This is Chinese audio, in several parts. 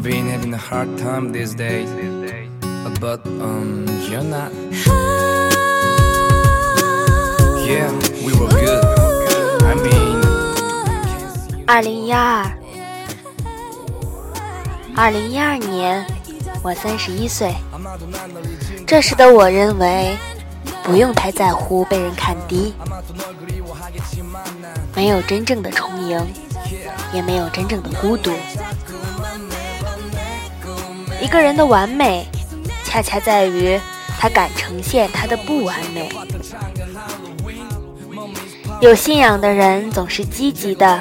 I've been having a hard time these days, but um, you're not. Yeah, we were good. I mean, 二零一二，二零一二年，我三十一岁。这时的我认为，不用太在乎被人看低，没有真正的充盈，也没有真正的孤独。一个人的完美，恰恰在于他敢呈现他的不完美。有信仰的人总是积极的。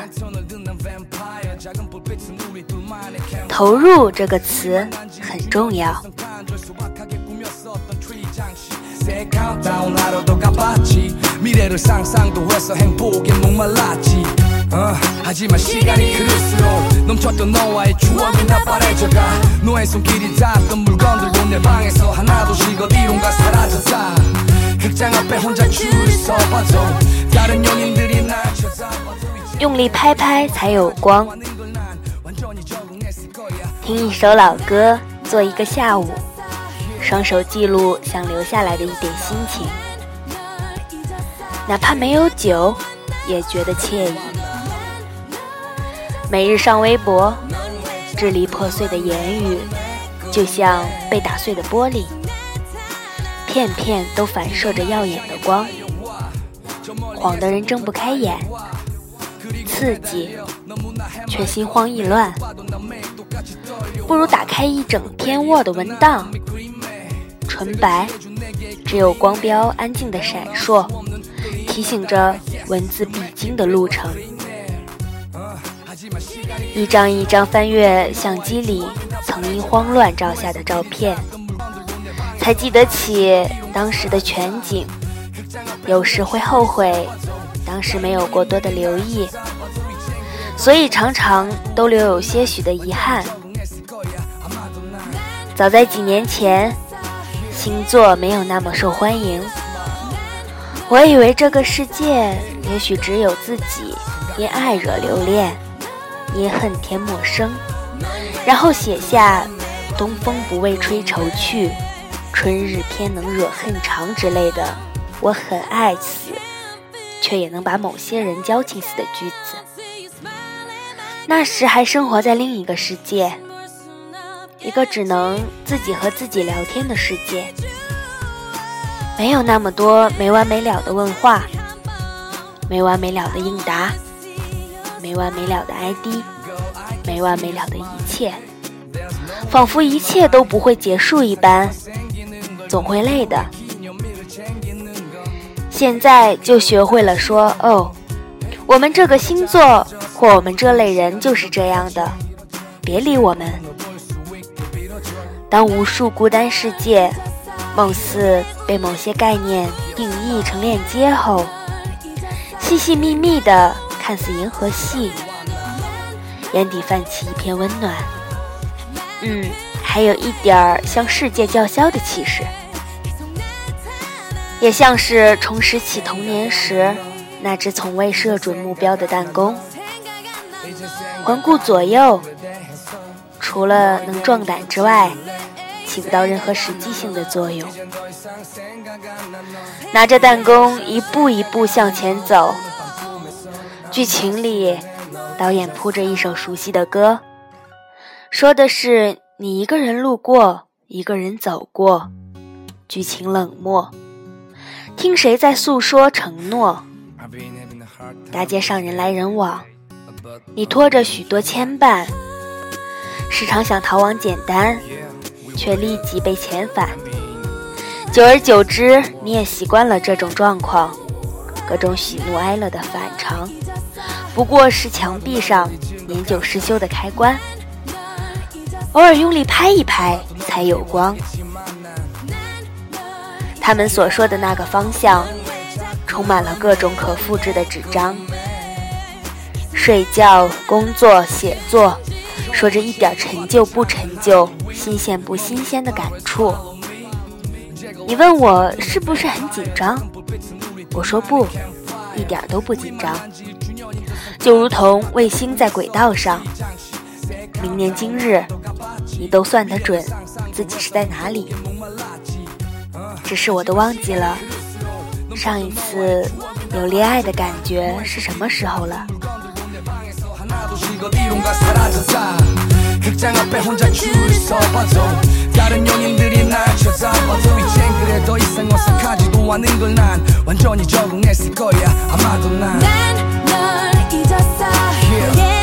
投入这个词很重要。새 countdown 하루도 가봤지 미래를 상상도 해서 행복에 목말랐지 어, 하지만 시간이 흐를수록 넘쳤던 너와의 추억이 나빠해져가 너의 손길이 닿았던 물건들도 내 방에서 하나둘씩 어디론가 사라졌다 극장 앞에 혼자 줄을 서봐도 다른 연인들이 날 쳐다봐도 用力拍拍才有光。 난 완전히 적응했을 거야 听一首老歌，做一个下午，双手记录想留下来的一点心情，哪怕没有酒，也觉得惬意。 每日上微博，支离破碎的言语，就像被打碎的玻璃，片片都反射着耀眼的光，晃得人睁不开眼，刺激，却心慌意乱。不如打开一整篇 Word 文档，纯白，只有光标安静的闪烁，提醒着文字必经的路程。一张一张翻阅相机里曾因慌乱照下的照片，才记得起当时的全景。有时会后悔，当时没有过多的留意，所以常常都留有些许的遗憾。早在几年前，星座没有那么受欢迎。我以为这个世界也许只有自己因爱惹留恋，因恨天陌生，然后写下“东风不为吹愁去，春日偏能惹恨长”之类的“我很爱死，却也能把某些人矫情死”的句子。那时还生活在另一个世界。一个只能自己和自己聊天的世界，没有那么多没完没了的问话，没完没了的应答，没完没了的 ID，没完没了的一切，仿佛一切都不会结束一般，总会累的。现在就学会了说哦，我们这个星座或我们这类人就是这样的，别理我们。当无数孤单世界，貌似被某些概念定义成链接后，细细密密的，看似银河系，眼底泛起一片温暖。嗯，还有一点儿向世界叫嚣的气势，也像是重拾起童年时那只从未射准目标的弹弓。环顾左右，除了能壮胆之外，起不到任何实际性的作用。拿着弹弓，一步一步向前走。剧情里，导演铺着一首熟悉的歌，说的是你一个人路过，一个人走过。剧情冷漠，听谁在诉说承诺？大街上人来人往，你拖着许多牵绊，时常想逃往简单。却立即被遣返，久而久之，你也习惯了这种状况。各种喜怒哀乐的反常，不过是墙壁上年久失修的开关。偶尔用力拍一拍，才有光。他们所说的那个方向，充满了各种可复制的纸张。睡觉、工作、写作，说着一点陈旧不陈旧。新鲜不新鲜的感触？你问我是不是很紧张？我说不，一点都不紧张。就如同卫星在轨道上，明年今日，你都算得准自己是在哪里，只是我都忘记了上一次有恋爱的感觉是什么时候了。 좋아하는 걸 난 완전히 적응했을 거야. 아마도 난난널 잊었어. Yeah.